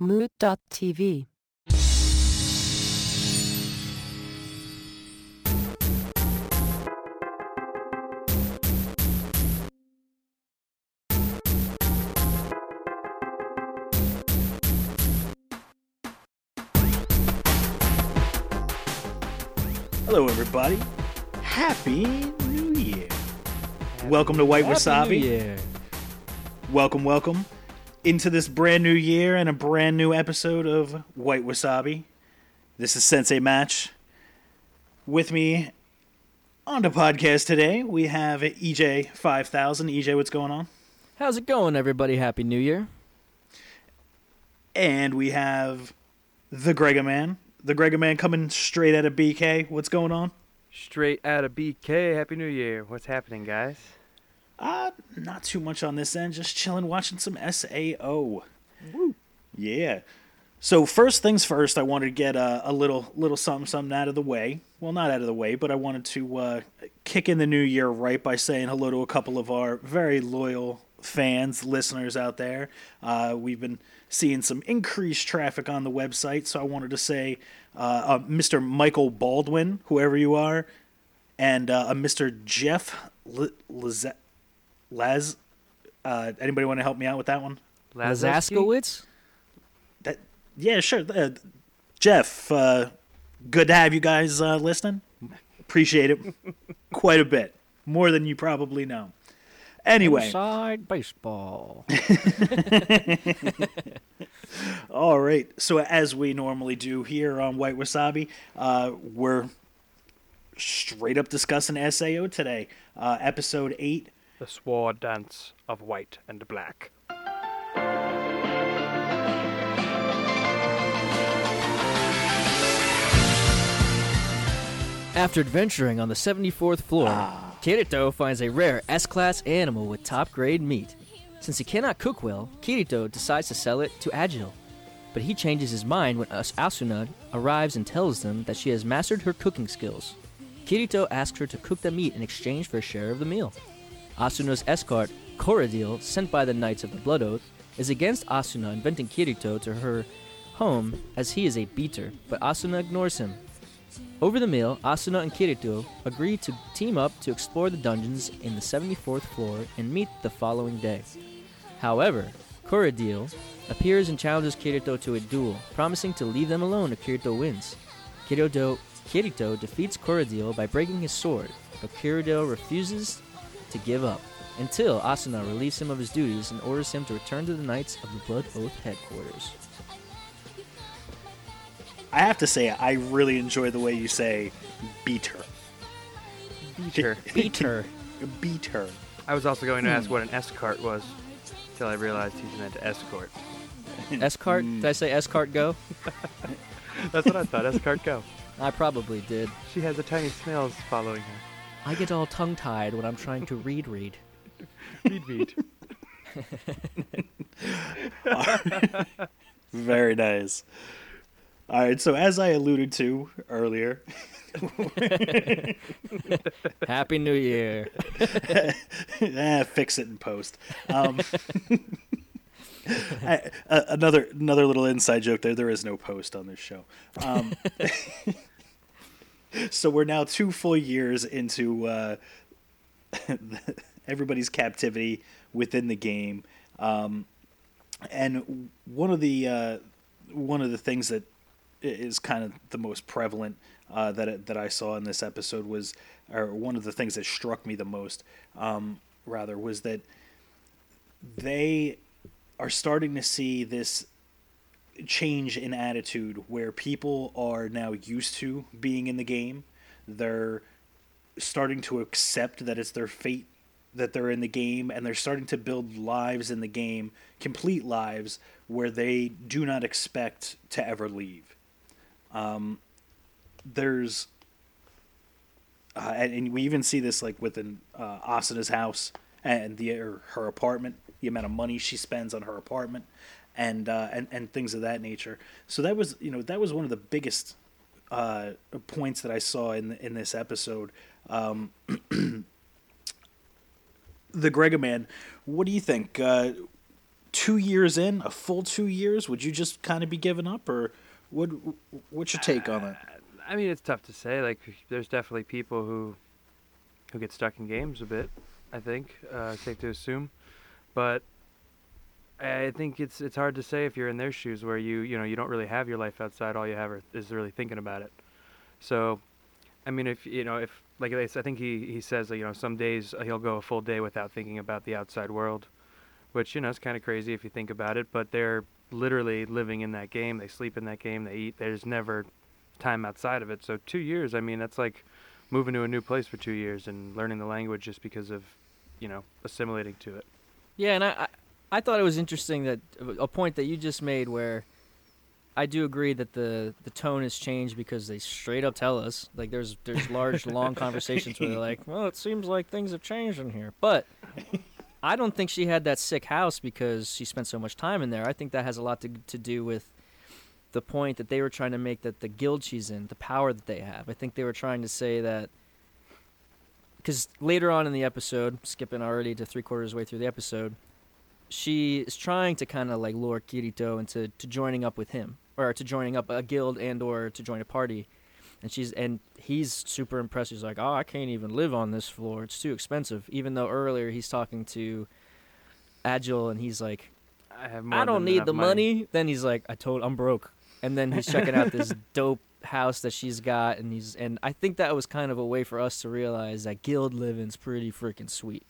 Mood.tv. Hello, everybody. Happy New Year. welcome to White Happy Wasabi. New Year. Welcome, welcome into this brand new year and a brand new episode of White Wasabi. This is Sensei Match. With me on the podcast today, we have EJ five thousand. EJ, what's going on? How's it going, everybody? Happy New Year. And we have the Grega Man. The Grega Man coming straight out of BK. What's going on? Straight out of BK. Happy New Year. What's happening, guys? Uh, not too much on this end. Just chilling, watching some SAO. Woo. Yeah. So first things first, I wanted to get a, a little little something something out of the way. Well, not out of the way, but I wanted to uh, kick in the new year right by saying hello to a couple of our very loyal fans, listeners out there. Uh, we've been seeing some increased traffic on the website, so I wanted to say, uh, uh, Mr. Michael Baldwin, whoever you are, and uh, a Mr. Jeff L- Lize- Laz. Uh, anybody want to help me out with that one? Lazowski? Lazaskowitz? That yeah, sure. Uh, Jeff, uh, good to have you guys uh, listening. Appreciate it quite a bit, more than you probably know. Anyway, Inside baseball. all right. So as we normally do here on White Wasabi, uh, we're straight up discussing Sao today. Uh, episode eight. The sword dance of white and black. After adventuring on the 74th floor, ah. Kirito finds a rare S-class animal with top-grade meat. Since he cannot cook well, Kirito decides to sell it to Agil. But he changes his mind when As- Asuna arrives and tells them that she has mastered her cooking skills. Kirito asks her to cook the meat in exchange for a share of the meal. Asuna's escort, Koradil, sent by the Knights of the Blood Oath, is against Asuna inviting Kirito to her home as he is a beater, but Asuna ignores him. Over the meal, Asuna and Kirito agree to team up to explore the dungeons in the 74th floor and meet the following day. However, Koradil appears and challenges Kirito to a duel, promising to leave them alone if Kirito wins. Kirito, Kirito defeats Koradil by breaking his sword, but Kirito refuses to give up until Asuna relieves him of his duties and orders him to return to the Knights of the Blood Oath headquarters. I have to say, I really enjoy the way you say beat her. Beat her. beat her. beat her. I was also going to ask hmm. what an escort was, until I realized he's meant to escort. Escort? Hmm. Did I say escort go? That's what I thought. Escort, go. I probably did. She has a tiny snails following her. I get all tongue tied when I'm trying to read read. read, beat. Very nice. All right, so as I alluded to earlier, Happy New Year. eh, fix it in post. Um, I- a- another another little inside joke there. There is no post on this show. Um, so we're now two full years into uh, everybody's captivity within the game, um, and one of the uh, one of the things that is kind of the most prevalent uh, that that I saw in this episode was, or one of the things that struck me the most, um, rather, was that they are starting to see this change in attitude where people are now used to being in the game. They're starting to accept that it's their fate that they're in the game and they're starting to build lives in the game, complete lives where they do not expect to ever leave. Um, there's uh, and, and we even see this like within uh, Asuna's house and the her apartment, the amount of money she spends on her apartment, and uh, and and things of that nature. So that was you know that was one of the biggest uh, points that I saw in in this episode. Um, the Grega man, what do you think? Uh, two years in, a full two years, would you just kind of be giving up, or what? What's your take on that? I mean, it's tough to say. Like, there's definitely people who who get stuck in games a bit. I think uh, safe to assume, but I think it's it's hard to say if you're in their shoes, where you you know you don't really have your life outside. All you have is really thinking about it. So, I mean, if you know if like I think he he says you know some days uh, he'll go a full day without thinking about the outside world, which you know is kind of crazy if you think about it. But they're literally living in that game. They sleep in that game. They eat. There's never time outside of it. So two years. I mean, that's like moving to a new place for two years and learning the language just because of you know assimilating to it. Yeah, and I I thought it was interesting that a point that you just made where I do agree that the the tone has changed because they straight up tell us like there's there's large long conversations where they're like, well, it seems like things have changed in here, but. I don't think she had that sick house because she spent so much time in there. I think that has a lot to to do with the point that they were trying to make that the guild she's in, the power that they have. I think they were trying to say that because later on in the episode, skipping already to three quarters way through the episode, she is trying to kind of like lure Kirito into to joining up with him or to joining up a guild and or to join a party. And she's and he's super impressed. He's like, "Oh, I can't even live on this floor. It's too expensive." Even though earlier he's talking to Agil and he's like, I have I don't need the money. money. Then he's like, I told I'm broke. And then he's checking out this dope house that she's got and he's and I think that was kind of a way for us to realize that guild living's pretty freaking sweet.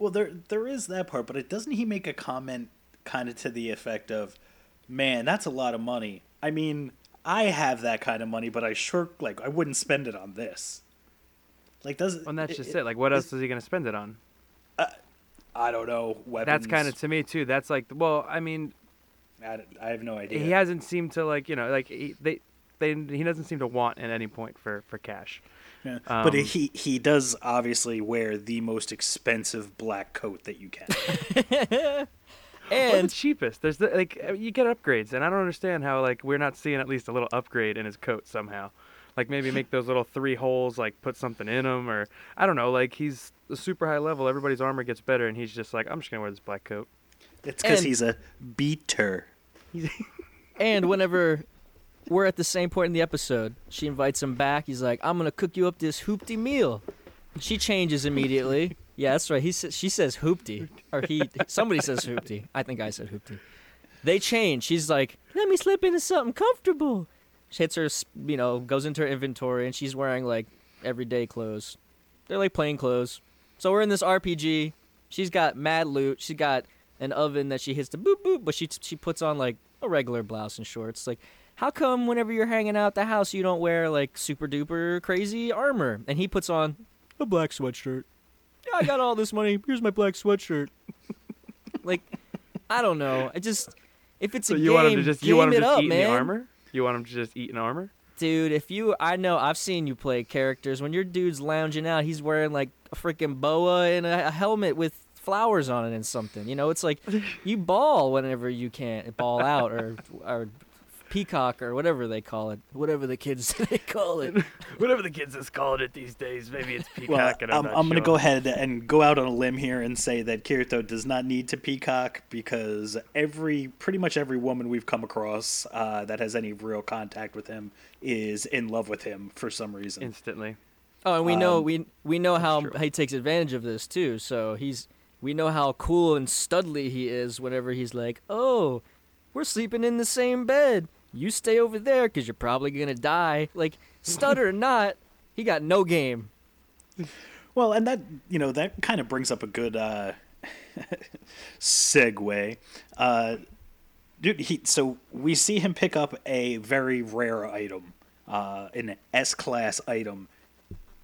Well, there there is that part, but it doesn't he make a comment kind of to the effect of, "Man, that's a lot of money." I mean, I have that kind of money, but I sure like I wouldn't spend it on this. Like, does and that's just it. it. Like, what else is he gonna spend it on? Uh, I don't know. Weapons. That's kind of to me too. That's like, well, I mean, I, I have no idea. He hasn't seemed to like, you know, like he, they, they, he doesn't seem to want at any point for for cash. Yeah. Um, but he he does obviously wear the most expensive black coat that you can. and the cheapest. There's the, like uh, you get upgrades, and I don't understand how like we're not seeing at least a little upgrade in his coat somehow. Like maybe make those little three holes, like put something in them, or I don't know. Like he's a super high level. Everybody's armor gets better, and he's just like, I'm just gonna wear this black coat. It's because he's a beater. and whenever we're at the same point in the episode. She invites him back. He's like, "I'm gonna cook you up this hoopty meal." She changes immediately. Yeah, that's right. He says she says hoopty, or he somebody says hoopty. I think I said hoopty. They change. She's like, "Let me slip into something comfortable." She hits her, you know, goes into her inventory, and she's wearing like everyday clothes. They're like plain clothes. So we're in this RPG. She's got mad loot. She's got an oven that she hits the boop boop, but she she puts on like a regular blouse and shorts. Like how come whenever you're hanging out the house you don't wear like super duper crazy armor? And he puts on a black sweatshirt. Yeah, I got all this money. Here's my black sweatshirt. like, I don't know. I just if it's so a you game, want him to just you want him to just up, eat man. in the armor? You want him to just eat in armor? Dude, if you, I know, I've seen you play characters. When your dude's lounging out, he's wearing like a freaking boa and a, a helmet with flowers on it and something. You know, it's like you ball whenever you can't ball out or or peacock or whatever they call it, whatever the kids they call it, whatever the kids is calling it these days. Maybe it's peacock. Well, I'm, I'm, I'm going to go ahead and go out on a limb here and say that Kirito does not need to peacock because every, pretty much every woman we've come across uh, that has any real contact with him is in love with him for some reason. Instantly. Oh, and we know um, we we know how he takes advantage of this too. So he's we know how cool and studly he is whenever he's like, "Oh, we're sleeping in the same bed." You stay over there because you're probably gonna die. Like stutter or not, he got no game. Well, and that you know that kind of brings up a good uh, segue. Uh, dude, he so we see him pick up a very rare item, uh, an S class item,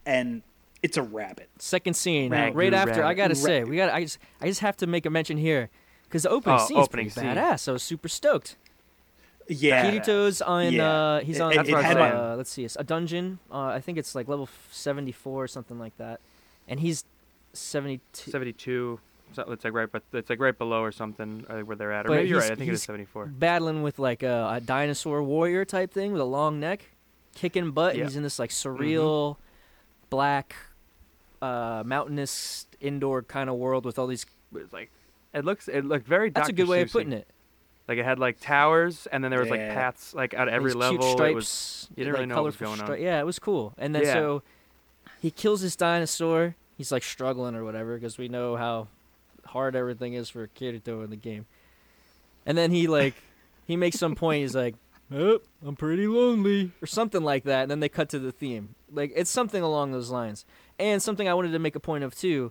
and it's a rabbit. Second scene, right after. Rabbit. I gotta say, we got. I just, I just have to make a mention here because the opening oh, scene is pretty scene. badass. I was super stoked. Yeah, Kirito's on. Yeah. Uh, he's on. It, it had uh, let's see, a dungeon. Uh, I think it's like level seventy four or something like that, and he's 72. 72. So it's like right, but it's like right below or something uh, where they're at. Or but maybe you're right. I think it is seventy four. Battling with like a, a, dinosaur warrior type thing with a long neck, kicking butt. Yeah. And he's in this like surreal, mm-hmm. black, uh, mountainous indoor kind of world with all these. It's like It looks it looked very. That's a good way of putting it. Like it had like towers, and then there was like Yeah. paths like at every These level. Cute stripes, it was you didn't like really know what was colorful going on. stri- Yeah, it was cool. And then Yeah. so he kills his dinosaur. He's like struggling or whatever because we know how hard everything is for Kirito in the game. And then he like he makes some point. He's like, "Oh, I'm pretty lonely," or something like that. And then they cut to the theme. Like it's something along those lines. And something I wanted to make a point of too.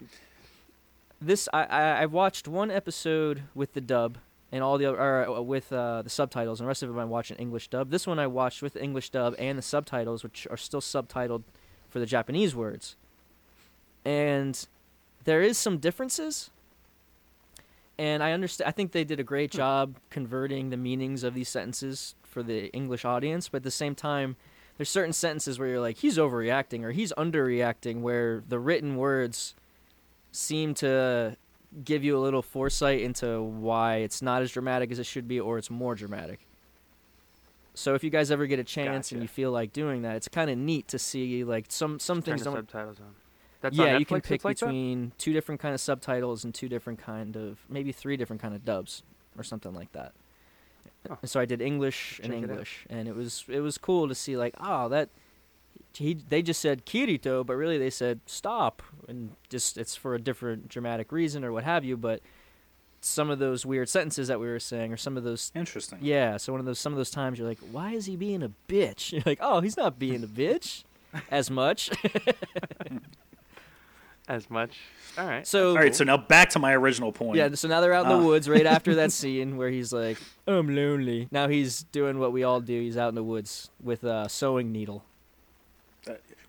This I, I I've watched one episode with the dub and all the other or uh, with uh, the subtitles, and the rest of it I'm watching English dub. This one I watched with the English dub and the subtitles, which are still subtitled for the Japanese words. And there is some differences. And I understand. I think they did a great job converting the meanings of these sentences for the English audience, but at the same time, there's certain sentences where you're like, he's overreacting or he's underreacting, where the written words seem to give you a little foresight into why it's not as dramatic as it should be or it's more dramatic. So if you guys ever get a chance and you feel like doing that, it's kind of neat to see like some some Turn things the don't subtitles on. That's yeah, on you can pick like that? between two different kind of subtitles and two different kind of maybe three different kind of dubs or something like that. And so I did English and Check it. English, and it was it was cool to see like oh that he they just said Kirito, but really they said stop, and just it's for a different dramatic reason or what have you. But some of those weird sentences that we were saying, or some of those Interesting. yeah, so one of those some of those times you're like, why is he being a bitch? You're like, oh, he's not being a bitch as much. as much. All right. so All right, so now back to my original point. Yeah, so now they're out in the Ah. woods right after that scene where he's like, "I'm lonely." Now he's doing what we all do. He's out in the woods with a sewing needle.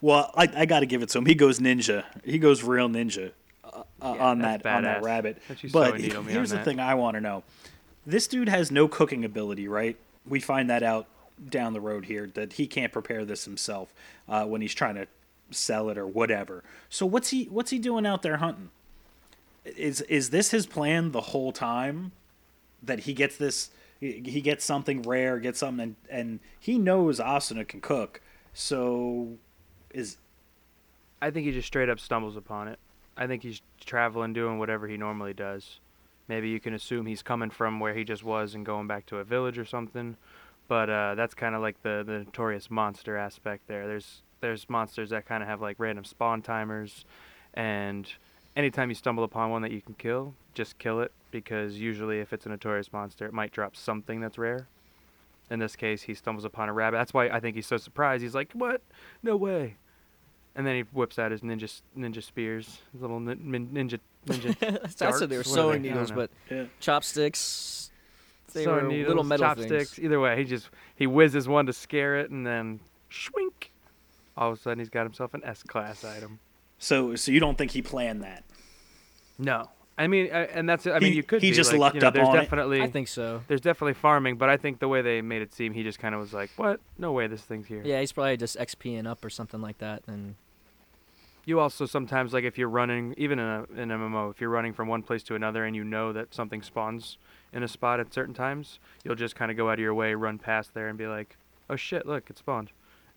Well, I, I got to give it to him. He goes ninja. He goes real ninja uh, Yeah, on that on that rabbit. But needle here's the that. thing I want to know: this dude has no cooking ability, right? We find that out down the road here that he can't prepare this himself uh, when he's trying to sell it or whatever. So what's he what's he doing out there hunting? Is is this his plan the whole time? That he gets this, he he gets something rare, gets something, and, and he knows Asuna can cook. So is I think he just straight up stumbles upon it. I think he's traveling, doing whatever he normally does. Maybe you can assume he's coming from where he just was and going back to a village or something. But uh, that's kind of like the, the notorious monster aspect there. There's there's monsters that kind of have like random spawn timers, and anytime you stumble upon one that you can kill, just kill it because usually if it's a notorious monster, it might drop something that's rare. In this case, he stumbles upon a rabbit. That's why I think he's so surprised. He's like, "What? No way!" And then he whips out his ninja ninja spears, his little nin- min- ninja ninja I said they were Darts? What are sewing they? Needles, but yeah. chopsticks. They sewing were needles, little metal chopsticks. things. Either way, he just he whizzes one to scare it, and then shwink. All of a sudden, he's got himself an S class item. So, so you don't think he planned that? No, I mean, I, and that's I mean, He- you could he be, just like, lucked you know, up there's on it. definitely, I think so. there's definitely farming, but I think the way they made it seem, he just kind of was like, "What? No way, this thing's here." Yeah, he's probably just XPing up or something like that. And You also sometimes like if you're running, even in a in MMO, if you're running from one place to another and you know that something spawns in a spot at certain times, you'll just kind of go out of your way, run past there, and be like, "Oh shit, look, it spawned,"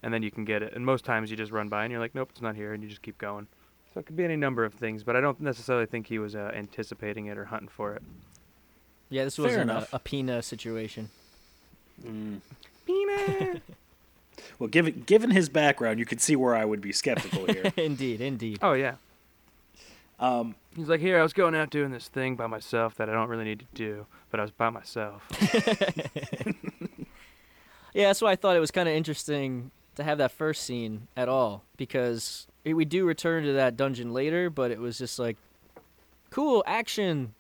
and then you can get it. And most times you just run by and you're like, "Nope, it's not here," and you just keep going. So it could be any number of things, but I don't necessarily think he was uh, anticipating it or hunting for it. yeah, this Fair wasn't a, enough. a Pina situation. Peanut. Well, given given his background, you could see where I would be skeptical here. indeed, indeed. oh yeah. um, He's like, here, I was going out doing this thing by myself that I don't really need to do, but I was by myself. Yeah, that's why I thought it was kind of interesting to have that first scene at all because it, we do return to that dungeon later, but it was just like cool action,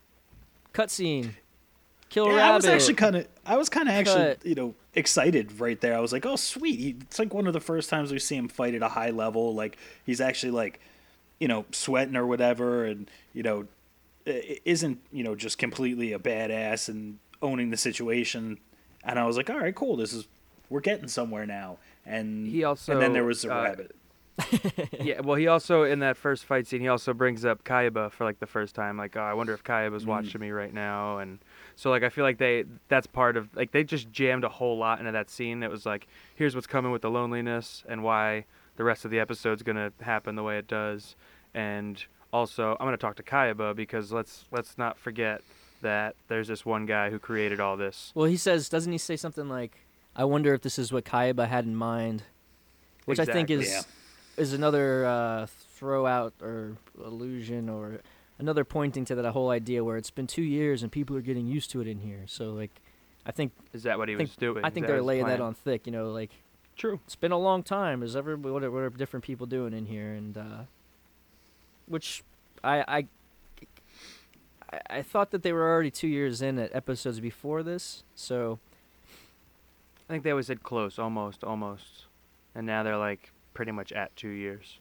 cutscene, kill a yeah, rabbit. I was actually kind of, I was kind of actually, you know, excited right there. I was like, oh, sweet. He, it's like one of the first times we see him fight at a high level. Like he's actually like, you know, sweating or whatever, and you know, isn't you know just completely a badass and owning the situation. And I was like, all right, cool. This is we're getting somewhere now. And He also, and then there was the uh, rabbit. yeah, well, he also in that first fight scene, he also brings up Kaiba for like the first time. Like, oh, I wonder if Kaiba's watching me right now, and so like I feel like they that's part of like they just jammed a whole lot into that scene. It was like, here's what's coming with the loneliness and why the rest of the episode's gonna happen the way it does, and also I'm gonna talk to Kaiba because let's let's not forget that there's this one guy who created all this. Well, he says, doesn't he say something like, "I wonder if this is what Kaiba had in mind," which I think is Yeah. is another uh, throw out or illusion or another pointing to that whole idea where it's been two years and people are getting used to it in here. So like, I think Is that what he think- was doing? I think they're laying that on thick. You know, like True. it's been a long time. Is ever what are, what are different people doing in here? And uh, which I, I I I thought that they were already two years in at episodes before this. So I think they always said close, almost, almost, and now they're like pretty much at two years.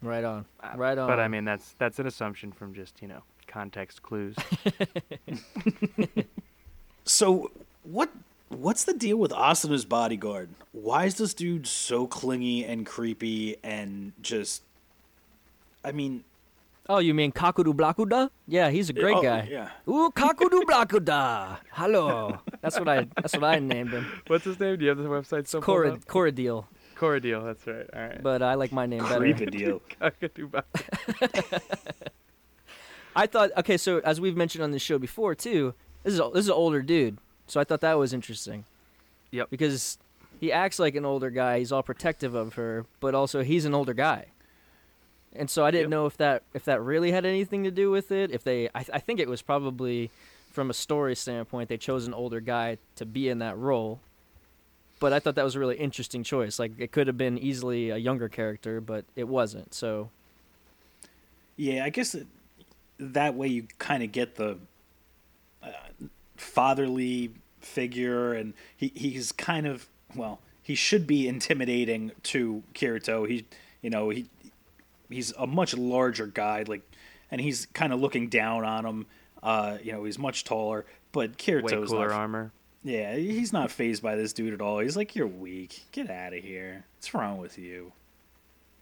right on, Uh, right on. But I mean, that's that's an assumption from just you know context clues. So what what's the deal with Asuna's bodyguard? Why is this dude so clingy and creepy and just I mean oh, you mean Kakudu Blakuda? Yeah, he's a great oh, guy. Yeah. Ooh, Kakudu Blakuda. Hello. That's what I. That's what I named him. What's his name? Do you have the website So pulled Cora, up? Coradil, Coradiel, that's right. All right. but I like my name better. Creepy deal. Kakaduba. I thought okay, so as we've mentioned on this show before too, this is a, this is an older dude, so I thought that was interesting. Yep. Because he acts like an older guy. He's all protective of her, but also he's an older guy. And so I didn't Yep. know if that if that really had anything to do with it. If they, I, I think it was probably from a story standpoint, they chose an older guy to be in that role. But I thought that was a really interesting choice. Like it could have been easily a younger character, but it wasn't. So Yeah, I guess it, that way you kind of get the uh, fatherly figure, and he he's kind of well, he should be intimidating to Kirito. He, you know, he he's a much larger guy, like, and he's kind of looking down on him. Uh, you know, he's much taller, but Kirito's Way Kirito's cooler not. armor. Yeah, he's not phased by this dude at all. He's like, "You're weak. Get out of here. What's wrong with you?"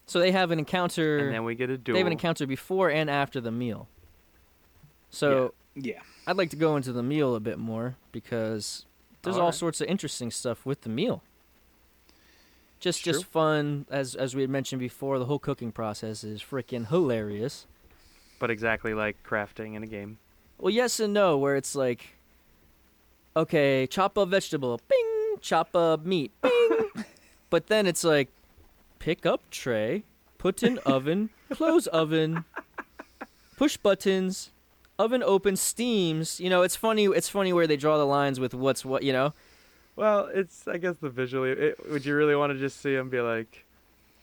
so they have an encounter. And then we get a duel. They have an encounter before and after the meal. So Yeah. I'd like to go into the meal a bit more because there's all Alright. sorts of interesting stuff with the meal. Just True. just fun as as we had mentioned before, the whole cooking process is freaking hilarious. But exactly like crafting in a game. Well, yes and no, where it's like okay, chop up vegetable, bing, chop up meat, bing. but then it's like pick up tray, put in oven, close oven, push buttons, oven open, steams. You know, it's funny. It's funny where they draw the lines with what's what. You know, Well, it's I guess the visually. It, would you really want to just see them be like,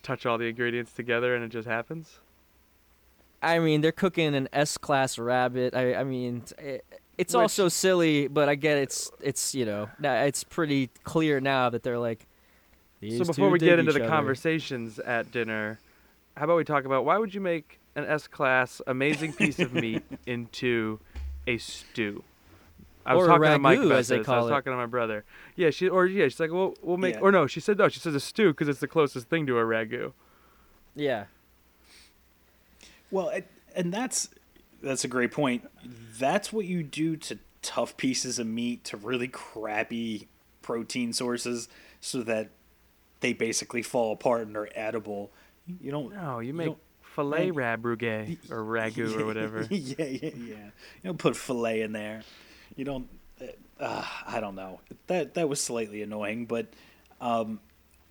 touch all the ingredients together and it just happens? I mean, they're cooking an S class rabbit. I, I mean, it, it's eh, Which- also silly, but I get it's it's you know, now it's pretty clear now that they're like. so before we get into the other." conversations at dinner, how about we talk about why would you make an S class amazing piece of meat into a stew? I was Or a talking to Mike ragu, about as they this. I was it. talking to my brother. Yeah, she or yeah, she's like, well, we'll make Yeah. or no, she said no, she says a stew because it's the closest thing to a ragu. Yeah. Well, and, and that's that's a great point. That's what you do to tough pieces of meat to really crappy protein sources, so that they basically fall apart and are edible. You don't. No, you You make don't- filet man, rabrouge or ragu or whatever. yeah, yeah, yeah. You don't put fillet in there. You don't. Uh, I don't know. That that was slightly annoying, but um,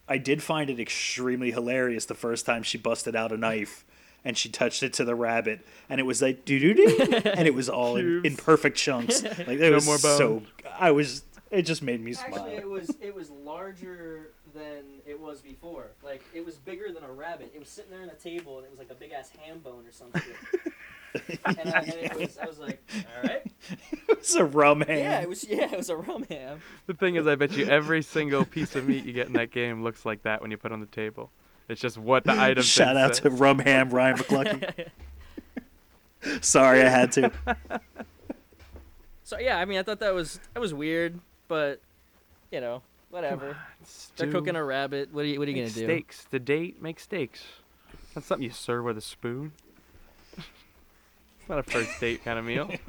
I did find it extremely hilarious the first time she busted out a knife and she touched it to the rabbit, and it was like doo doo doo, and it was all in, in perfect chunks. Like it No was more so. I was. It just made me smile. Actually, it was it was larger than it was before. Like it was bigger than a rabbit. It was sitting there on a table, and it was like a big ass ham bone or something. and, I, and it was, I was like, all right, it was a rum ham. yeah, it was yeah, it was a rum ham. The thing is, I bet you every single piece of meat you get in that game looks like that when you put it on the table. It's just what the item. Shout thing out to. Rum Ham Ryan McClucky. Sorry, I had to. So yeah, I mean, I thought that was that was weird, but you know, whatever. They're cooking a rabbit. What are you What are you make gonna do? steaks. The date make steaks. That's something you serve with a spoon. It's not a first date kind of meal.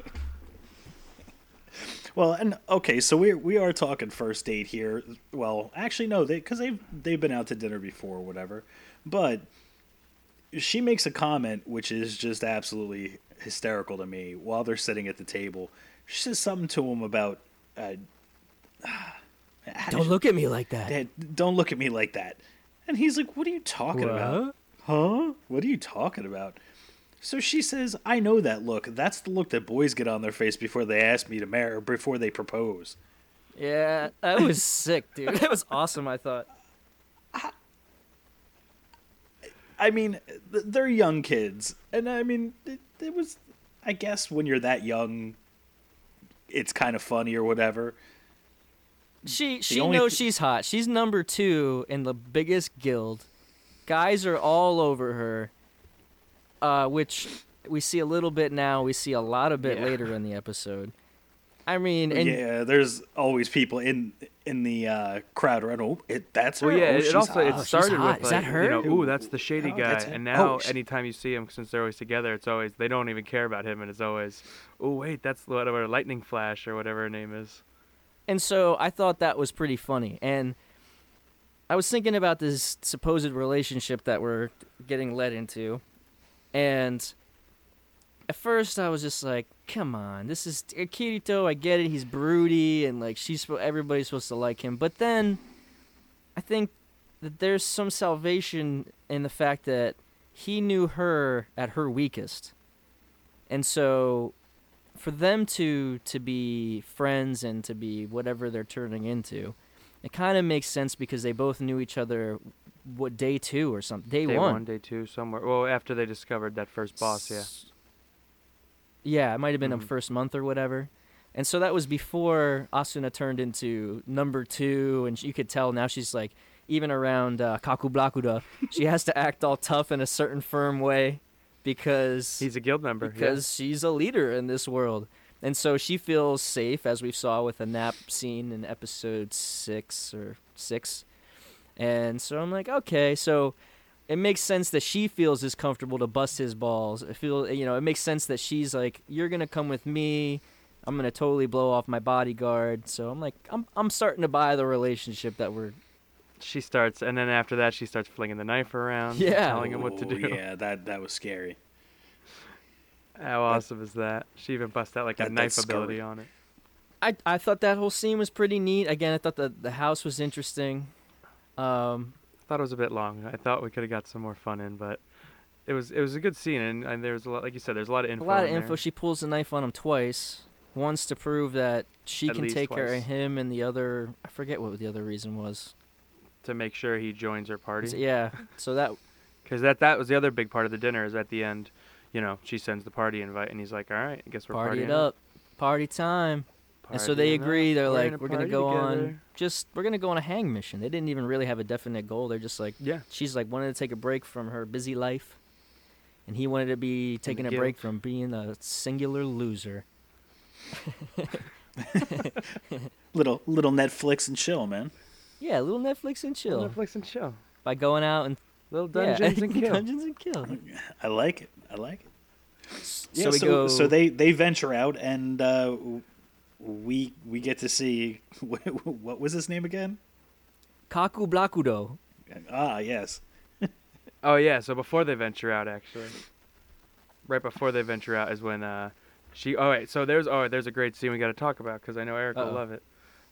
Well, and okay, so we we are talking first date here. Well, actually, no, they because they've they've been out to dinner before, or whatever. But she makes a comment which is just absolutely hysterical to me while they're sitting at the table. she says something to him about. Uh, Don't did- look at me like that. Dad, don't look at me like that. And he's like, What are you talking about? Huh? What are you talking about? So she says, I know that look. That's the look that boys get on their face before they ask me to marry or before they propose. Yeah, that was sick, dude. That was awesome. I thought. I mean, they're young kids. And I mean, it, it was, I guess, when you're that young, it's kind of funny or whatever. She she knows th- she's hot. She's number two in the biggest guild. Guys are all over her. Uh, which we see a little bit now. We see a lot of bit Yeah. later in the episode. I mean, and yeah, there's always people in in the uh, crowd right? Oh, it, that's her. Yeah, oh, it she's also hot. it Oh, started hot. with Is like that her? you know, ooh, that's the shady Oh, guy, and now Oh, anytime you see him, since they're always together, it's always they don't even care about him, and it's always, oh wait, that's whatever lightning flash or whatever her name is. and so I thought that was pretty funny. And I was thinking about this supposed relationship that we're getting led into, and at first I was just like, "Come on, this is Kirito. I get it. He's broody, and like she's everybody's supposed to like him." But then I think that there's some salvation in the fact that he knew her at her weakest, and so for them to to be friends and to be whatever they're turning into, it kind of makes sense because they both knew each other. What day two or something? Day, Day one. one, day two, somewhere. Well, after they discovered that first boss, yeah. Yeah, it might have been Mhm. a first month or whatever. And so that was before Asuna turned into number two, and you could tell now she's like, even around uh, Kaku Blakuda, she has to act all tough in a certain firm way because He's a guild member. yeah. because she's a leader in this world. And so she feels safe, as we saw with the nap scene in episode six or six. And so I'm like, okay, so it makes sense that she feels as comfortable to bust his balls. I feel, you know, it makes sense that she's like, you're gonna come with me. I'm gonna totally blow off my bodyguard. So I'm like, I'm I'm starting to buy the relationship that we're. she starts, and then after that, she starts flinging the knife around, Yeah. telling him what to do. Yeah, that that was scary. How awesome is that? She even busts out like a knife ability scary. on it. I I thought that whole scene was pretty neat. Again, I thought the the house was interesting. Um, I thought it was a bit long. I thought we could have got some more fun in, but it was it was a good scene, and, and there was a lot, like you said, there's a lot of info. a lot of in info. there. She pulls the knife on him twice. Once to prove that she At can take care of him, and the other I forget what the other reason was. to make sure he joins her party. yeah, so that Because that that was the other big part of the dinner. Is at the end, you know, she sends the party invite, and he's like, "All right, I guess we're party partying it up, party time. And so they agree. up. They're We're like, we're gonna party go on just we're gonna go on a hang mission. They didn't even really have a definite goal. They're just like Yeah, she's like wanted to take a break from her busy life, and he wanted to be taking a guilt. break from being a singular loser. Little little Netflix and chill, man. Yeah, a little Netflix and chill Netflix and chill, by going out and little yeah, dungeons and kill. Dungeons and kill. I like it. I like it. Yeah, so we so, go. so they they venture out and uh, we we get to see what was his name again? Kaku Blakudo. Ah, yes. Oh yeah, so before they venture out, actually, right before they venture out is when uh, she. Oh wait, so there's oh there's a great scene we got to talk about because I know Eric Uh-oh. will love it.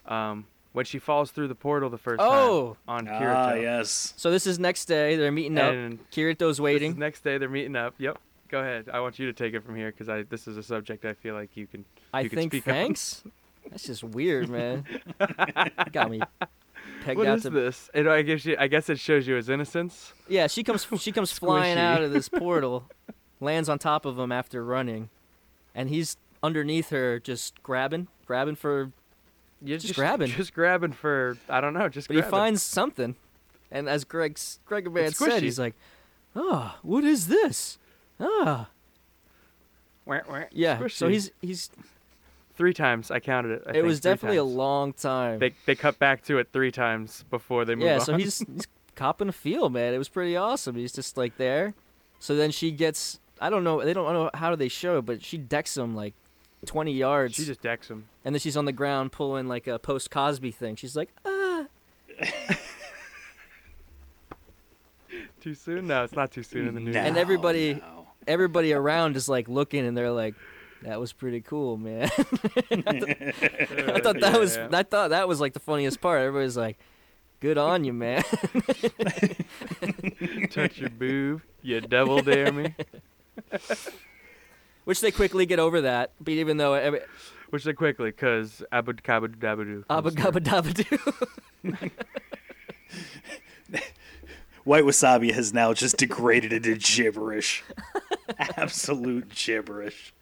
Um, when she falls through the portal the first Oh, time on Ah, Kirito. yes. so this is next day. They're meeting up. And Kirito's this waiting. is next day they're meeting up. Yep. Go ahead. I want you to take it from here because I this is a subject I feel like you can. I you think thanks. That's just weird, man. Got me pegged What out is to. this? It, I guess you, I guess it shows you his innocence. Yeah, she comes. She comes flying out of this portal, lands on top of him after running, and he's underneath her, just grabbing, grabbing for. You're Just grabbing. Just grabbing for I don't know. Just But he finds something, and as Greg's Greg Man said, he's like, "Ah, what is this? Ah, Wah, wah, yeah." So he's he's. Three times. I counted it. I it think, was three definitely a long time. They they cut back to it three times before they move yeah, on. so he's he's copping a feel, man. It was pretty awesome. He's just like there. So then she gets I don't know they don't know how do they show it, but she decks him like twenty yards she just decks him. and then she's on the ground pulling like a post Cosby thing. She's like, ah Too soon? No, it's not too soon in the news. And everybody- no. everybody around is like looking and they're like That was pretty cool, man. I thought that was Yeah. I thought that was like the funniest part. Everybody's like, "Good on you, man." Touch your boob, you devil dare me. Which they quickly get over that. But even though every, Which they quickly, cause abu kabu dabadoo. abba gabba dabba. White wasabi has now just degraded into gibberish. Absolute gibberish.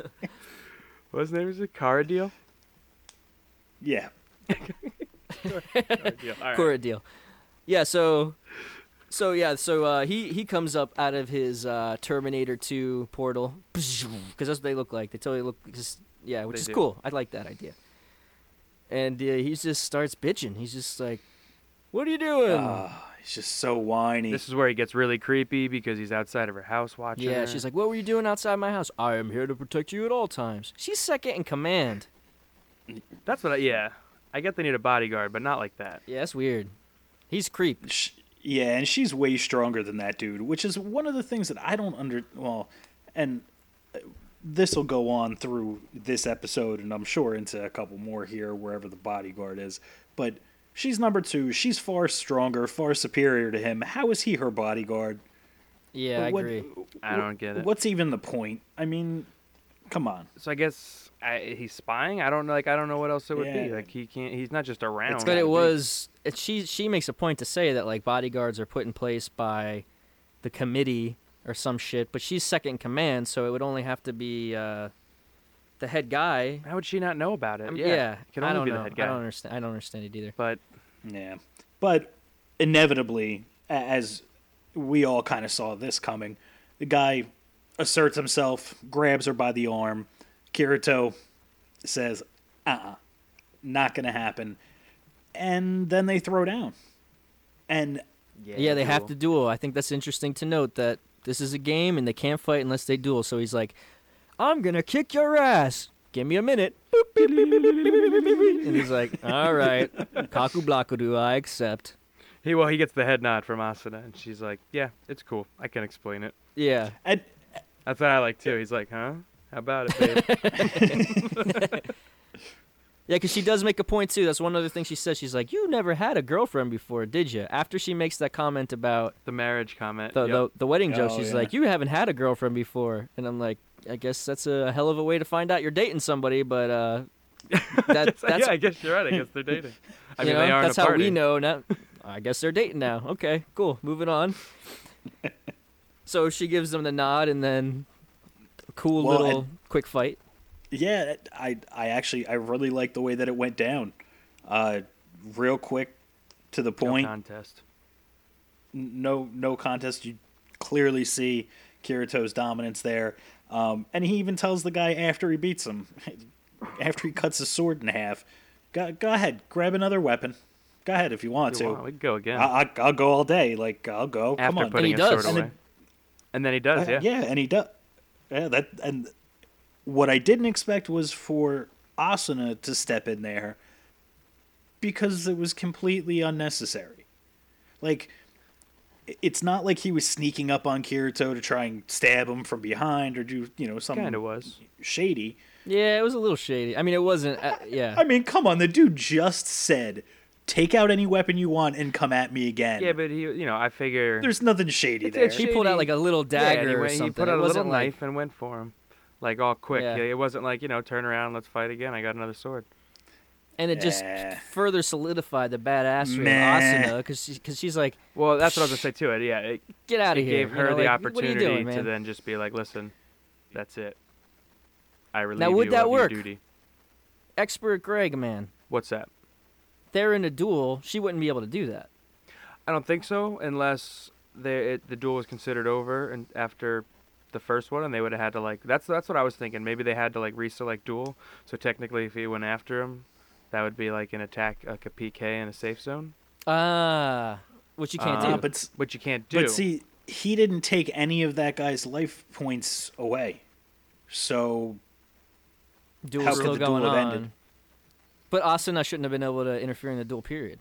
What's his name? Is it Cara Deal? Yeah. Cara Deal. All right. Cora deal. Yeah, so so yeah, so uh, he he comes up out of his uh, Terminator 2 portal because that's what they look like. They totally look just yeah, which They is do. cool. I like that idea. And uh, he just starts bitching. He's just like, "What are you doing?" He's just so whiny. This is where he gets really creepy because he's outside of her house watching. yeah, her. she's like, "What were you doing outside my house?" I am here to protect you at all times. She's second in command. That's what I. Yeah, I get they need a bodyguard, but not like that. Yeah, that's weird. He's creep. Sh- yeah, and she's way stronger than that dude, which is one of the things that I don't under. Well, and uh, this will go on through this episode, and I'm sure into a couple more here, wherever the bodyguard is. But she's number two. She's far stronger, far superior to him. How is he her bodyguard? Yeah, I What- agree. I don't get it. What's even the point? I mean, come on. So I guess I, he's spying. I don't know. Like I don't know what else it would be. Like he can't. He's not just around. It's But it was it, she she makes a point to say that like bodyguards are put in place by the committee or some shit, but she's second in command, so it would only have to be uh, the head guy. How would she not know about it? Um, yeah, yeah, it can I only don't be know. the head guy. I don't understand. I don't understand it either. But Yeah. But inevitably, as we all kind of saw this coming, the guy asserts himself, grabs her by the arm. Kirito says, uh uh not going to happen. And then they throw down. And Yeah, they have to duel. I think that's interesting to note that this is a game and they can't fight unless they duel. So he's like, I'm gonna kick your ass. Give me a minute. Boop, beep, beep, beep, and he's like, all right, kaku blakudu, I accept. He well, he gets the head nod from Asuna, and she's like, yeah, it's cool. I can explain it. Yeah. And, That's what I like too. He's like, huh? How about it, babe? Yeah, because she does make a point too. That's one other thing she says. She's like, "You never had a girlfriend before, did you?" After she makes that comment about the marriage comment, the yep. the, the, wedding joke, oh, she's yeah. like, "You haven't had a girlfriend before," and I'm like, "I guess that's a hell of a way to find out you're dating somebody." But uh, that, So, that's yeah, I guess you're right. I guess they're dating. I you mean, know, they are that's in a how party. we know. Now, I guess they're dating now. Okay, cool. Moving on. so she gives them the nod, and then a cool Well, little and- quick fight. yeah, I, I actually, I really like the way that it went down. Uh, real quick, to the No point. contest. no no contest. You clearly see Kirito's dominance there, um, and he even tells the guy after he beats him, after he cuts his sword in half, go, go ahead, grab another weapon. Go ahead if you want You to. want- we can go again. I, I, I'll go all day. Like I'll go. Come on. putting he does. sword And away. And then he does, Uh, yeah. and he does. Yeah, that and what I didn't expect was for Asuna to step in there because it was completely unnecessary. Like i- it's not like he was sneaking up on Kirito to try and stab him from behind or do, you know, something Kind of was. shady. Yeah, it was a little shady. I mean, it wasn't. Uh, yeah. I mean, come on, the dude just said, "Take out any weapon you want and come at me again." Yeah, but he, you know, I figure. There's nothing shady It's- there. it's He pulled out like a little Yeah, and dagger or something. he put out it a little like, knife and went for him, like all quick. Yeah. Yeah, It wasn't like you know, turn around, let's fight again. I got another sword. And it just Yeah. further solidified the badassery of Meh. Asuna because she, cause she's like, Well, that's what I was gonna say too. It yeah, it, get out of here. gave you her know, the like, what are you opportunity doing, to then just be like, listen, that's it. I relieve would you that of work? your duty. Expert Greg, man. What's that? They're in a duel. She wouldn't be able to do that. I don't think so, unless they, it, the duel was considered over and after the first one, and they would have had to like. That's that's what I was thinking. Maybe they had to like reselect duel. So technically, if he went after him, that would be like an attack, like a PK in a safe zone, Ah, which you can't Uh, do. but s- which you can't do. But see, he didn't take any of that guy's life points away. So Duel's how could still the duel going have on. ended? But Asuna shouldn't have been able to interfere in the duel period.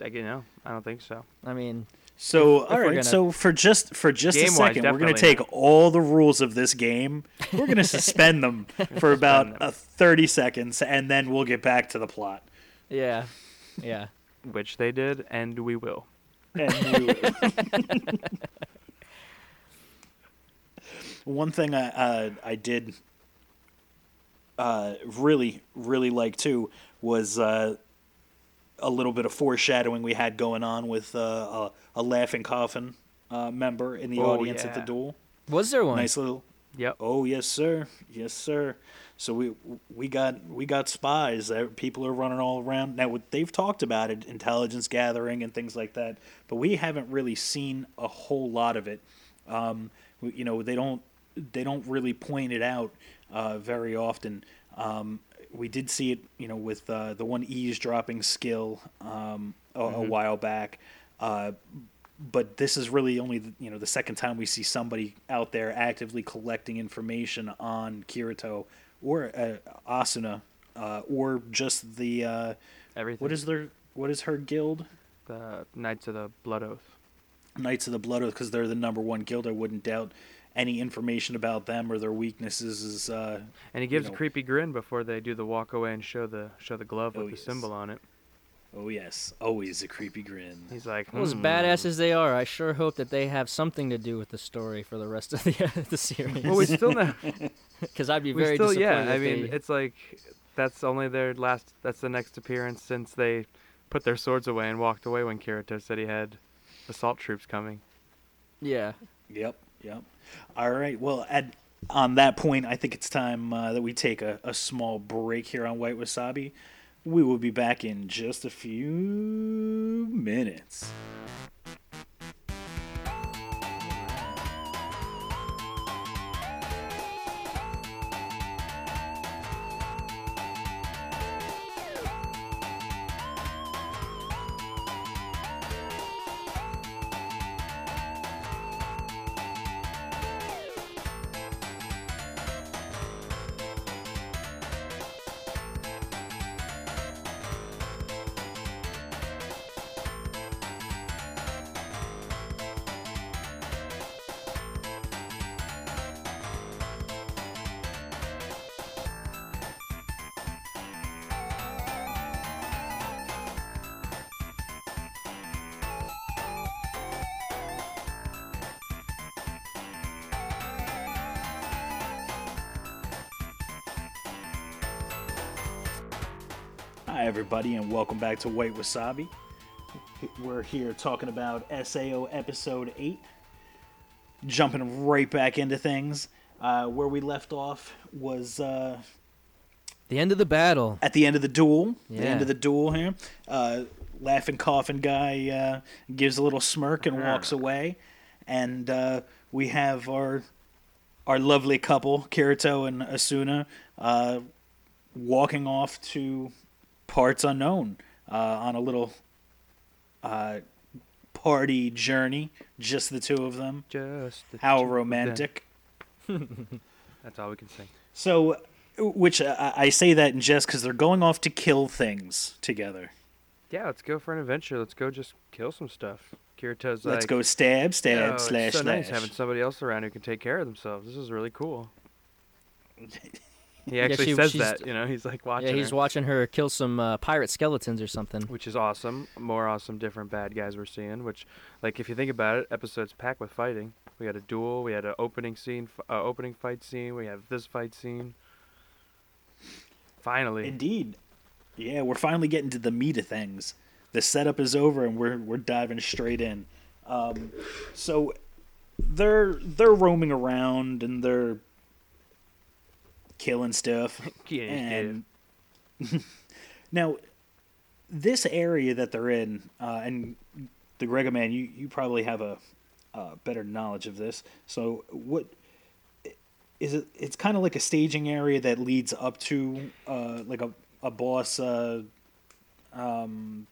like, you know, I don't think so. I mean, So if all we're right, gonna- so for just for just a Game-wise, second, we're gonna take not. all the rules of this game. We're gonna suspend them for about them. uh, thirty seconds, and then we'll get back to the plot. Yeah, yeah. Which they did, and we will. And we- One thing I uh, I did uh, really really like too was uh, a little bit of foreshadowing we had going on with uh, a, a laughing coffin uh, member in the Oh, audience at the yeah. duel. Was there one? Nice little. Yep. Oh yes, sir. Yes, sir. So we we got we got spies. People are running all around now. They've talked about it, intelligence gathering and things like that, but we haven't really seen a whole lot of it. Um, you know, they don't they don't really point it out uh, very often. Um, we did see it, you know, with uh, the one eavesdropping skill um, a, a while back. Uh, but this is really only the, you know the second time we see somebody out there actively collecting information on Kirito or uh, Asuna uh, or just the uh, Everything. what is their what is her guild the Knights of the Blood Oath? Knights of the Blood Oath because they're the number one guild. I wouldn't doubt any information about them or their weaknesses is uh, And he gives know. a creepy grin before they do the walk away and show the show the glove Oh, with the yes. symbol on it. oh yes always a creepy grin. He's like, Well, as "Hmm." badass as they are, I sure hope that they have something to do with the story for the rest of the the series. Well, we still know. Because I'd be we very still, disappointed. yeah. I mean, they- it's like that's only their last. That's the next appearance since they put their swords away and walked away when Kirito said he had assault troops coming. yeah. Yep, yep. All right. Well, at on that point, I think it's time uh, that we take a, a small break here on White Wasabi. We will be back in just a few minutes. Everybody, and welcome back to White Wasabi. We're here talking about SAO Episode 8. Jumping right back into things. Uh, where we left off was uh, The end of the battle. at the end of the duel. The end of the duel here. Uh, laughing coffin guy uh, gives a little smirk and walks away, and uh, we have our our lovely couple, Kirito and Asuna, uh, walking off to parts unknown uh, on a little uh, party journey. Just the two of them. Just the How romantic. That's all we can say. So, which uh, I I say that in jest because they're going off to kill things together. Yeah, let's go for an adventure. Let's go just kill some stuff. Kirito's like, Let's go stab, stab, "Yo, it's slash, so slash. nice having somebody else around who can take care of themselves. This is really cool. He Yeah, actually she- says that, you know, he's like watching Yeah, he's her, watching her kill some uh, pirate skeletons or something. which is awesome. More awesome, different bad guys we're seeing. Which, like, if you think about it, episode's packed with fighting. We had a duel. We had an opening scene, uh, opening fight scene. We have this fight scene. Finally, Indeed. Yeah, we're finally getting to the meat of things. The setup is over, and we're we're diving straight in. Um, so they're they're roaming around and they're killing stuff. Yeah, and now this area that they're in, uh, and the Grega man, you you probably have a uh, better knowledge of this. So what is it? It's kind of like a staging area that leads up to uh, like a a boss uh, um,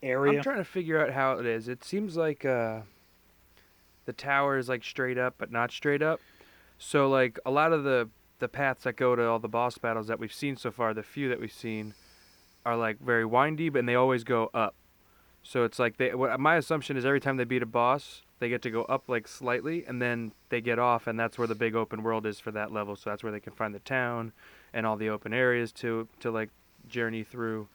area. I'm trying to figure out how it is. It seems like uh, the tower is like straight up, but not straight up. So like a lot of the the paths that go to all the boss battles that we've seen so far, the few that we've seen, are like very windy, but and they always go up. So it's like they. What, my assumption is every time they beat a boss, they get to go up like slightly, and then they get off, and that's where the big open world is for that level. So that's where they can find the town and all the open areas to to like journey through.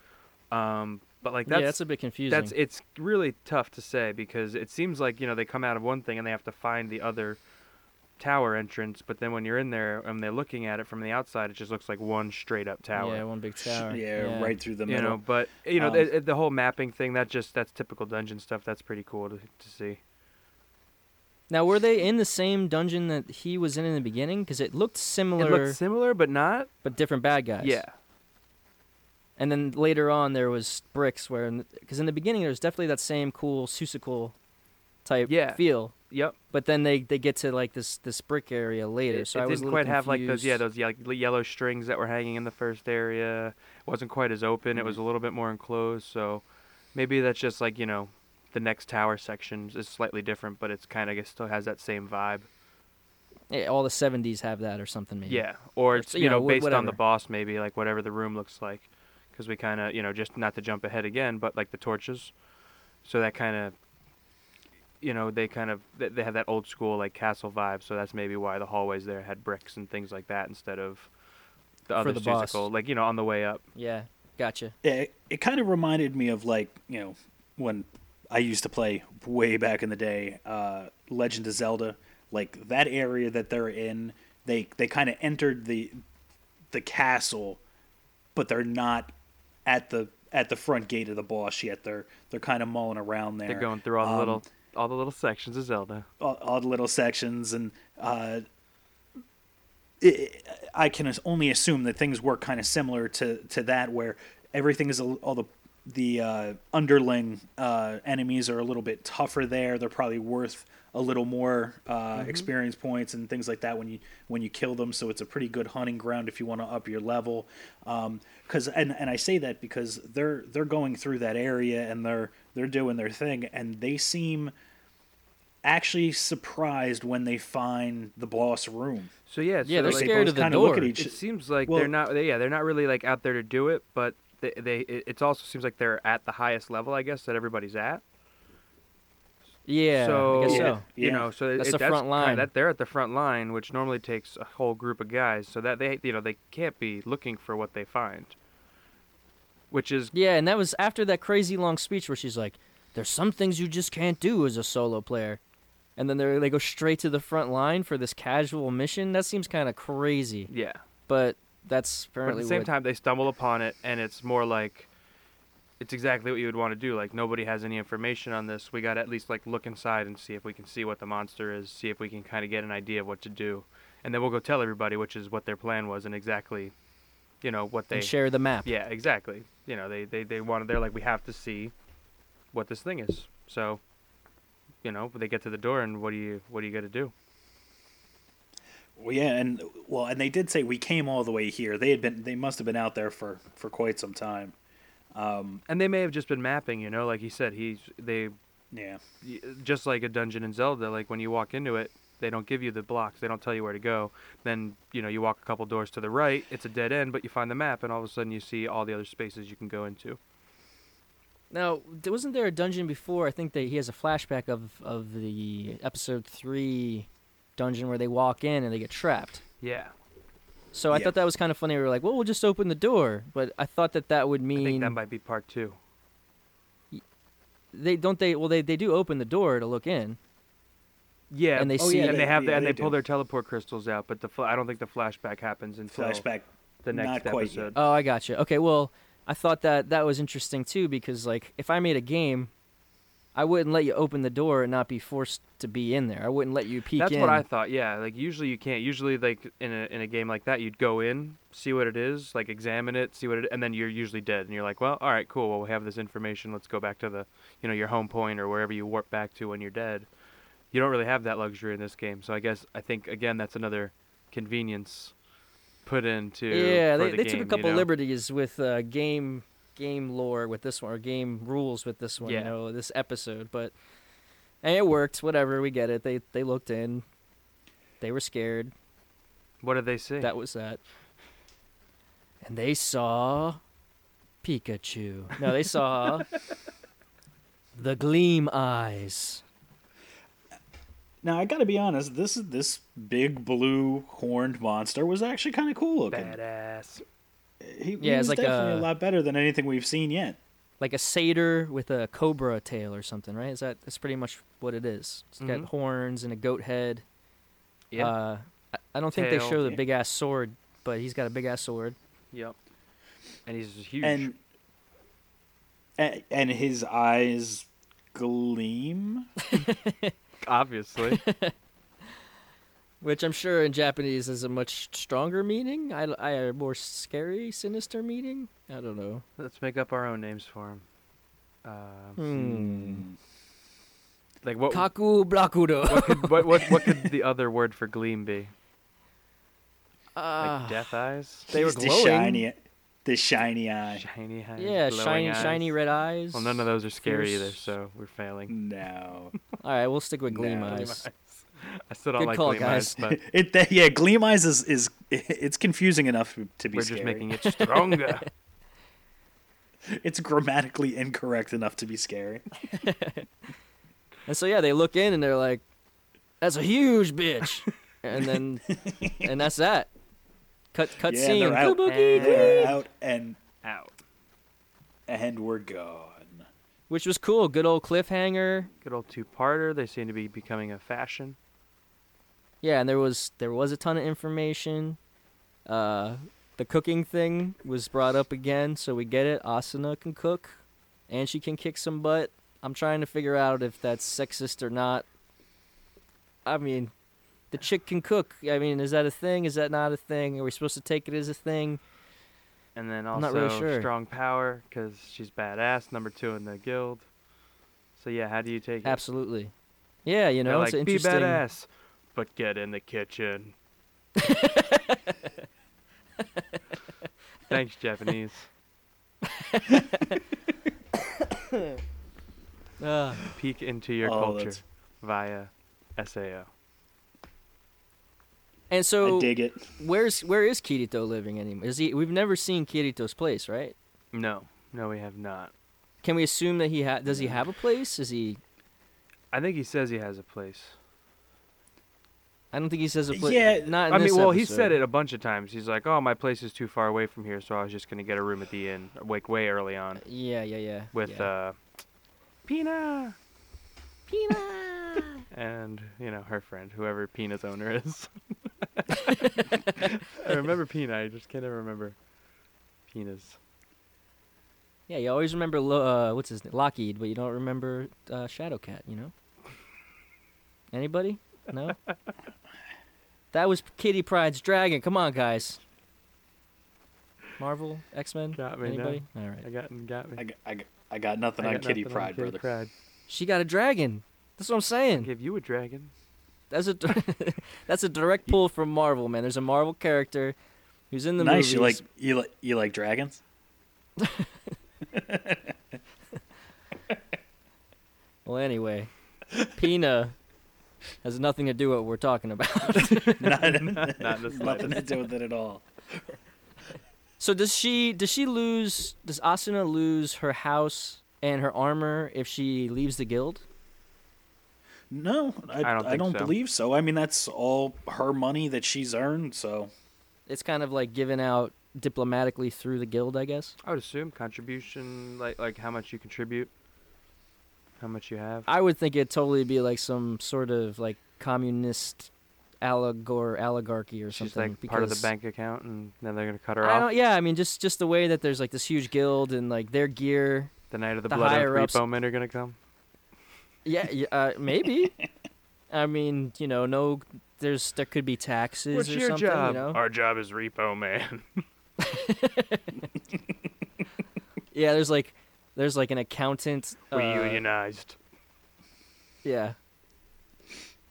Um, but like that's yeah, that's a bit confusing. that's it's really tough to say because it seems like you know they come out of one thing and they have to find the other tower entrance, but then when you're in there and they're looking at it from the outside, it just looks like one straight up tower. Yeah, one big tower. Yeah, right through the middle. you middle. know, but you know Um, the, the whole mapping thing that just that's typical dungeon stuff. That's pretty cool to, to see. Now, were they in the same dungeon that he was in in the beginning? Because it looked similar. It similar, looks similar, but not. but different bad guys. Yeah, And then later on, there was bricks where, because in, the beginning, there was definitely that same cool Susical type Yeah. feel. yep. But then they, they get to like this this brick area later, It, so it I was didn't quite have like those yeah those yellow strings that were hanging in the first area. It wasn't quite as open. It was mm-hmm. a little bit more enclosed. So maybe that's just like you know the next tower section is slightly different, but it's kind of I guess still has that same vibe. Yeah, all the '70s have that or something. Maybe. Yeah, or It's, it's you you know, know, based on the boss maybe like whatever the room looks like, because we kind of you know just not to jump ahead again, but like the torches, so that kind of you know they kind of they they have that old school like castle vibe, so that's maybe why the hallways there had bricks and things like that instead of the other the boss. physical like you know on the way up. Yeah. Gotcha. it, it kind of reminded me of like you know when I used to play way back in the day, uh, Legend of Zelda. Like that area that they're in, they they kind of entered the the castle, but they're not at the at the front gate of the boss yet. They're they're kind of mulling around there. They're going through all the Um, little all the little sections of Zelda. all, all the little sections and uh, it, I can only assume that things work kind of similar to, to that where everything is a, all the the uh, underling uh, enemies are a little bit tougher there. They're probably worth a little more uh, experience points and things like that when you when you kill them. So it's a pretty good hunting ground if you want to up your level. Because and and I say that because they're they're going through that area and they're they're doing their thing and they seem actually surprised when they find the boss room. So yeah, Yeah, so, they're like, scared both of the kinda at door. each- It seems like Well- they're not. They, yeah, they're not really like out there to do it, but they, they it also seems like they're at the highest level, I guess, that everybody's at. Yeah. so, I guess Yeah. so. You know, so That's it, the that's front kinda- line. that they're at the front line, which normally takes a whole group of guys. So that they, you know, they can't be looking for what they find. Which is Yeah, and that was after that crazy long speech where she's like, "There's some things you just can't do as a solo player," and then they they go straight to the front line for this casual mission. That seems kind of crazy, yeah. but that's But at the same what, time, they stumble upon it, and it's more like it's exactly what you would want to do. Like nobody has any information on this. We got to at least like look inside and see if we can see what the monster is. See if we can kind of get an idea of what to do, and then we'll go tell everybody, which is what their plan was and exactly, you know, what they. and share the map. Yeah, exactly. You know, they they they wanted. They're like, we have to see what this thing is. So, you know, they get to the door, and what do you what do you got to do? Well, yeah, and well, and they did say we came all the way here. They had been, they must have been out there for for quite some time. Um, And they may have just been mapping. You know, like he said, he's they Yeah, just like a dungeon in Zelda, like when you walk into it, they don't give you the blocks. They don't tell you where to go. Then you know you walk a couple doors to the right, it's a dead end, but you find the map, and all of a sudden you see all the other spaces you can go into. Now, wasn't there a dungeon before? I think that he has a flashback of of the episode three dungeon where they walk in and they get trapped. Yeah, So I Yeah. thought that was kind of funny. We were like, "Well, we'll just open the door," but I thought that that would I mean think that might be part two. they don't they well they they do open the door to look in. Yeah, And they Oh, see- yeah, and they- they have the, and they they pull do. their teleport crystals out, but the fl- I don't think the flashback happens until flashback. the next not quite yet. episode. Oh, I got you. Okay, well, I thought that that was interesting too because like if I made a game, I wouldn't let you open the door and not be forced to be in there. I wouldn't let you peek in. That's in. what I thought. Yeah, like usually you can't. Usually, like in a in a game like that, you'd go in, see what it is, like examine it, see what it, and then you're usually dead, and you're like, well, all right, cool. Well, we have this information. Let's go back to the, you know, your home point or wherever you warp back to when you're dead. You don't really have that luxury in this game, so I guess I think again that's another convenience put into yeah, they, the they game, took a you couple know? liberties with uh, game game lore with this one or game rules with this one. Yeah. You know, this episode, but and it worked. Whatever, we get it. They they looked in. They were scared. What did they see? That was that. And they saw Pikachu. No, they saw The Gleam Eyes. Now I got to be honest. This this big blue horned monster was actually kind of cool looking. Badass. He, he Yeah, it's was like definitely a... a- lot better than anything we've seen yet. Like a satyr with a cobra tail or something, right? Is that that's pretty much what it is. It's got Mhm. horns and a goat head. Yeah. Uh, I, I don't think they show the Yeah. big ass sword, but he's got a big ass sword. yep. And he's huge. And a- and his eyes gleam. obviously. Which I'm sure in Japanese is a much stronger meaning. I, I a more scary, sinister meaning. I don't know. Let's make up our own names for him. Uh, Hmm. like what? Kaku Blakudo. what, could, what, what? What could the other word for gleam be? Like Ah, death eyes. They were He's the glowing. shiny, the shiny eye. Shiny eyes. yeah, shiny, eyes. shiny red eyes. Well, none of those are scary either, so we're failing. No, All right, we'll stick with gleam No. Gleam eyes. I still don't Good like call, gleam guys. eyes, but it that, yeah. Gleam eyes is is it's confusing enough to be we're scary. just making it stronger. It's grammatically incorrect enough to be scary. And so yeah, they look in and they're like, "That's a huge bitch," and then and that's that. Cut cut Yeah, scene. they're out. Kabuki And- They're out and Out. and we're gone. Which was cool. Good old cliffhanger. Good old two-parter. They seem to be becoming a fashion. Yeah, and there was there was a ton of information. Uh, the cooking thing was brought up again, so we get it. Asuna can cook, and she can kick some butt. I'm trying to figure out if that's sexist or not. I mean, the chick can cook. I mean, is that a thing? Is that not a thing? Are we supposed to take it as a thing? And then I'm also not really sure. strong power because she's badass. Number two in the guild. So yeah, how do you take it? Absolutely. Yeah, you They're know, like, it's an be interesting. badass, but get in the kitchen. Thanks, Japanese. Peek into your Oh, culture that's- via SAO. And so, I dig it. where's where is Kirito living anymore? Is he? We've never seen Kirito's place, right? No, no, we have not. Can we assume that he ha- does he have a place? Is he? I think he says he has a place. I don't think he says a place. Yeah, not. In I mean, this well, he said it a bunch of times. He's like, "Oh, my place is too far away from here, so I was just gonna get a room at the inn, like way early on, Yeah, yeah, yeah. with yeah. uh, Pina Pina. and you know her friend, whoever Pina's owner is." I remember Pina. I just can't ever remember Pina's. yeah, you always remember Lo- uh, what's his name, Lockheed, but you don't remember uh, Shadowcat. You know? Anybody? No. that was Kitty Pryde's dragon. Come on, guys. Marvel, X Men. Got me now. Anybody? All right. I got got me. I, got- I, got- I got nothing I on got Kitty nothing Pryde, Kitty brother. Pryde. She got a dragon. That's what I'm saying. Give you a dragon. That's a that's a direct pull from Marvel, man. There's a Marvel character who's in the nice. You like you like you like dragons? Well, anyway, Pina has nothing to do with what we're talking about. Not, Not in nothing to do with it at all. so does she does she lose does Asuna lose her house and her armor if she leaves the guild? No, I, I don't I don't so. believe so. I mean, that's all her money that she's earned. So It's kind of like given out diplomatically through the guild, I guess. I would assume contribution, like like how much you contribute, how much you have. I would think it'd totally be like some sort of like communist allegor oligarchy or She's something. like part of the bank account, and then they're gonna cut her I off. don't. Yeah, I mean, just just the way that there's like this huge guild and like their gear. The night of the, the blood oath higher-ups- repo men are gonna come. Yeah, yeah uh, maybe. I mean, you know, no, there's there could be taxes What's or your something. job? You know? Our job is repo man. Yeah, there's like there's like an accountant. we uh, unionized. Yeah.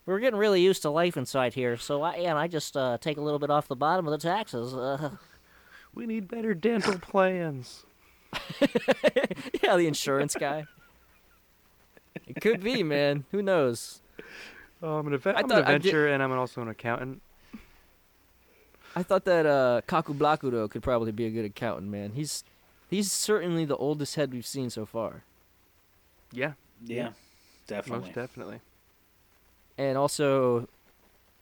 We're getting really used to life inside here, so I and I just uh, take a little bit off the bottom of the taxes. Uh, We need better dental plans. yeah, the insurance guy. It could be, man. Who knows? Oh, I'm an, adve- I I'm an thought did- adventurer, and I'm also an accountant. I thought that uh, Kaku Blakudo could probably be a good accountant, man. He's he's certainly the oldest head we've seen so far. Yeah, Yeah, definitely. Most definitely. and also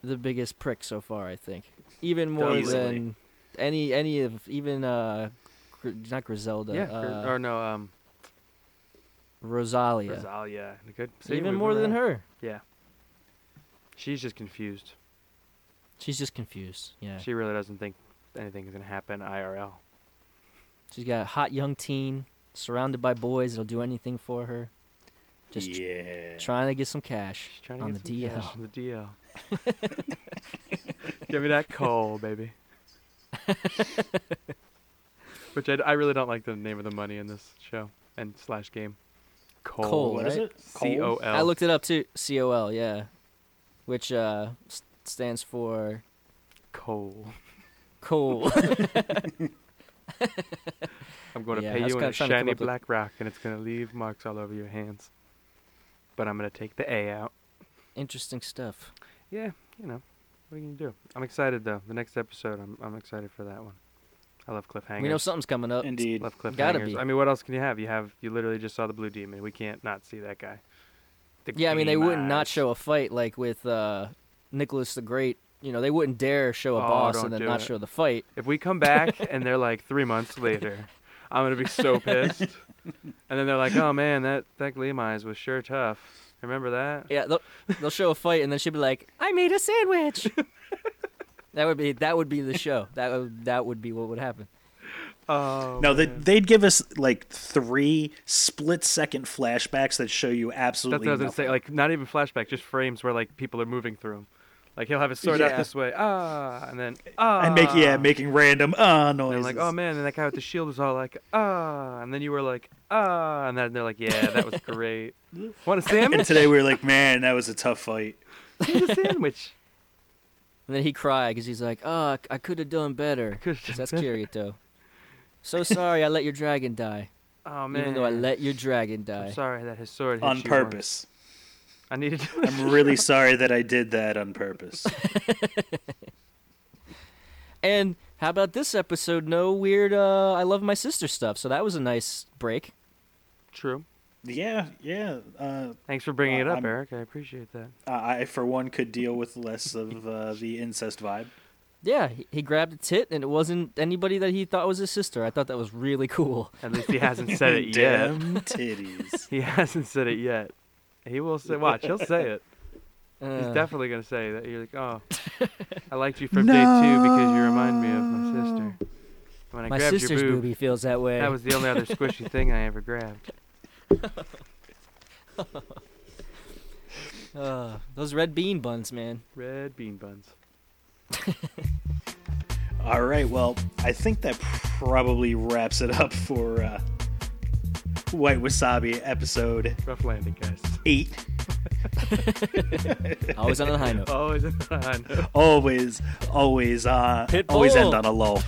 the biggest prick so far. I think even more Easily. than any any of even uh, not Griselda, Yeah. Uh, or no, um, Rosalia. Rosalia. Good. See, even more than her. Yeah. She's just confused. She's just confused. Yeah, She really doesn't think anything is gonna happen IRL. she's got a hot young teen surrounded by boys that'll do anything for her. Just tr- yeah. trying to get some cash She's trying to on get the some DL. cash on the DL. Give me that coal, baby. Which I, I really don't like the name of the money in this show and slash game. Coal. Cole, What is right? it? C O I L. looked it up too. C O L, yeah, which uh s- stands for Coal. coal. I'm going to Yeah, pay you in a trying to come shiny up with- black rock, and it's going to leave marks all over your hands. But I'm going to take the A out. Interesting stuff. Yeah, you know, what are you going to do? I'm excited though. The next episode, I'm I'm excited for that one. I love cliffhangers. We know something's coming up. Indeed. Love cliffhangers. Gotta be. I mean, what else can you have? You have you literally just saw the blue demon. We can't not see that guy. The Yeah, I mean they gleam wouldn't not show a fight like with uh Nicholas the Great. You know, they wouldn't dare show a Oh, boss and then not it. show the fight. If we come back and they're like three months later, I'm gonna be so pissed. And then they're like, "Oh man, that that gleam was sure tough. Remember that?" Yeah, they'll, they'll show a fight and then she'll be like, "I made a sandwich." that would be that would be the show. That would that would be what would happen. Oh. No, they, man. they'd give us like three split second flashbacks that show you That's absolutely what I was gonna say. nothing. Like not even flashback, just frames where like people are moving through 'em. Like he'll have his sword out this way, ah, and then ah, and make yeah, making random uh And noises. they're like, oh man, and that guy with the shield was all like, ah, and then you were like, ah, and then they're like, yeah, that was great. Want a sandwich? And today we were like, man, that was a tough fight. Need a sandwich. And then he cried because he's like, "Oh, I could have done better." Could've 'Cause done that's better. Kirito. So sorry, I let your dragon die. Oh man. Even though I let your dragon die. I'm sorry that his sword hit on you once. purpose. I needed to. I'm really sorry that I did that on purpose. And how about this episode? No weird uh I love my sister stuff. So that was a nice break. True. Yeah, yeah. Uh, Thanks for bringing it Uh, up, I'm- Eric. I appreciate that. I, for one, could deal with less of uh, the incest vibe. Yeah, he, he grabbed a tit and it wasn't anybody that he thought was his sister. I thought that was really cool. At least he hasn't said it yet. Damn titties. He hasn't said it yet. He will say. Watch, he'll say it. He's Uh, definitely gonna say that. You're like, oh, I liked you from day two because you remind me of my sister. When I my grabbed sister's your boob, boobie feels that way. that was the only other squishy thing I ever grabbed. uh, those red bean buns, man. Red bean buns. All right, well, I think that probably wraps it up for uh, White Wasabi episode Rough landing, guys. eight. Always on the high note. Always on the hand. Always, always, uh, always end on a low.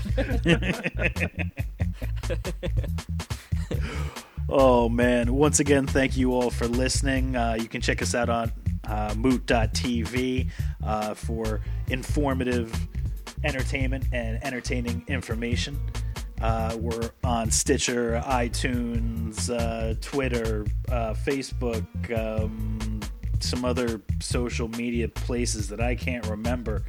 Oh man! Once again, thank you all for listening. Uh, you can check us out on uh, Moot.tv uh, for informative entertainment and entertaining information. Uh, we're on Stitcher, iTunes, uh, Twitter, uh, Facebook, um, some other social media places that I can't remember.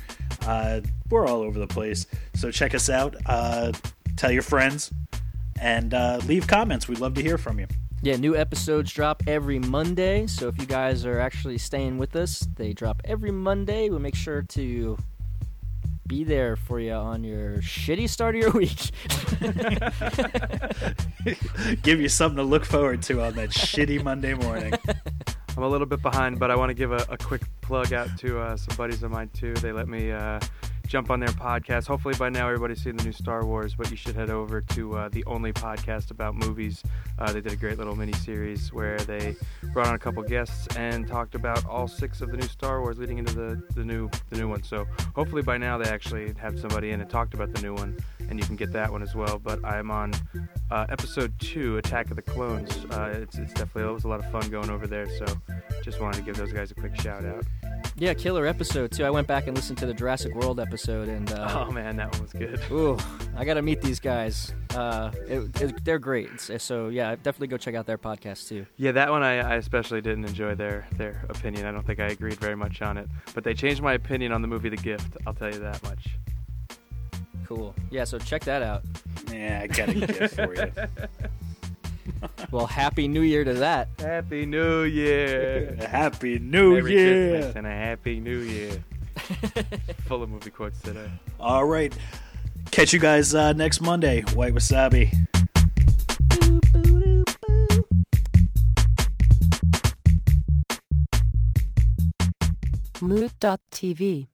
Uh, we're all over the place. So check us out. Uh, tell your friends and uh, leave comments. We'd love to hear from you. Yeah, new episodes drop every Monday. So if you guys are actually staying with us, they drop every Monday. We'll make sure to be there for you on your shitty start of your week. Give you something to look forward to on that shitty Monday morning. I'm a little bit behind, but I want to give a, a quick plug out to uh, some buddies of mine too. They let me uh, jump on their podcast. Hopefully by now everybody's seen the new Star Wars, but you should head over to uh, the only podcast about movies. Uh, they did a great little mini series where they brought on a couple guests and talked about all six of the new Star Wars leading into the, the new the new one. So hopefully by now they actually have somebody in and talked about the new one, and you can get that one as well. But I'm on uh, episode two, Attack of the Clones. Uh, it's, it's definitely it was a lot of fun going over there. So just wanted to give those guys a quick shout out. Yeah, killer episode too. I went back and listened to the Jurassic World episode, and uh, Oh man, that one was good. ooh, I got to meet these guys. Uh, it, it, they're great. So- So yeah, definitely go check out their podcast too. Yeah, that one I, I especially didn't enjoy their their opinion. I don't think I agreed very much on it, but they changed my opinion on the movie The Gift. I'll tell you that much. Cool. Yeah, so check that out. Yeah, I got a gift for you. Well, happy New Year to that. Happy New Year. Happy New Merry Year! Christmas and a Happy New Year. Full of movie quotes today. All right. Catch you guys uh, next Monday. White Wasabi. Mood.tv